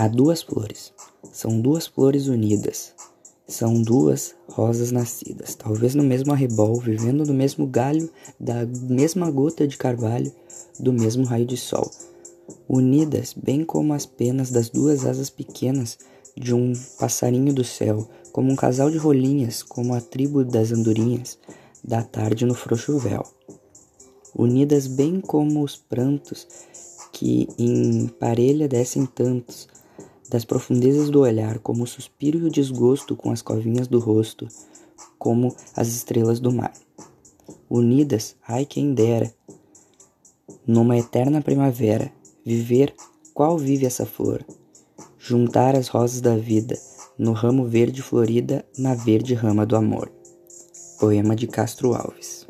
Há duas flores, são duas flores unidas, são duas rosas nascidas, talvez no mesmo arrebol, vivendo no mesmo galho, da mesma gota de carvalho, do mesmo raio de sol, unidas bem como as penas das duas asas pequenas de um passarinho do céu, como um casal de rolinhas, como a tribo das andorinhas da tarde no frouxo véu. Unidas bem como os prantos que em parelha descem tantos, das profundezas do olhar, como o suspiro e o desgosto com as covinhas do rosto, como as estrelas do mar. Unidas, ai quem dera, numa eterna primavera, viver qual vive essa flor, juntar as rosas da vida no ramo verde florida, na verde rama do amor. Poema de Castro Alves.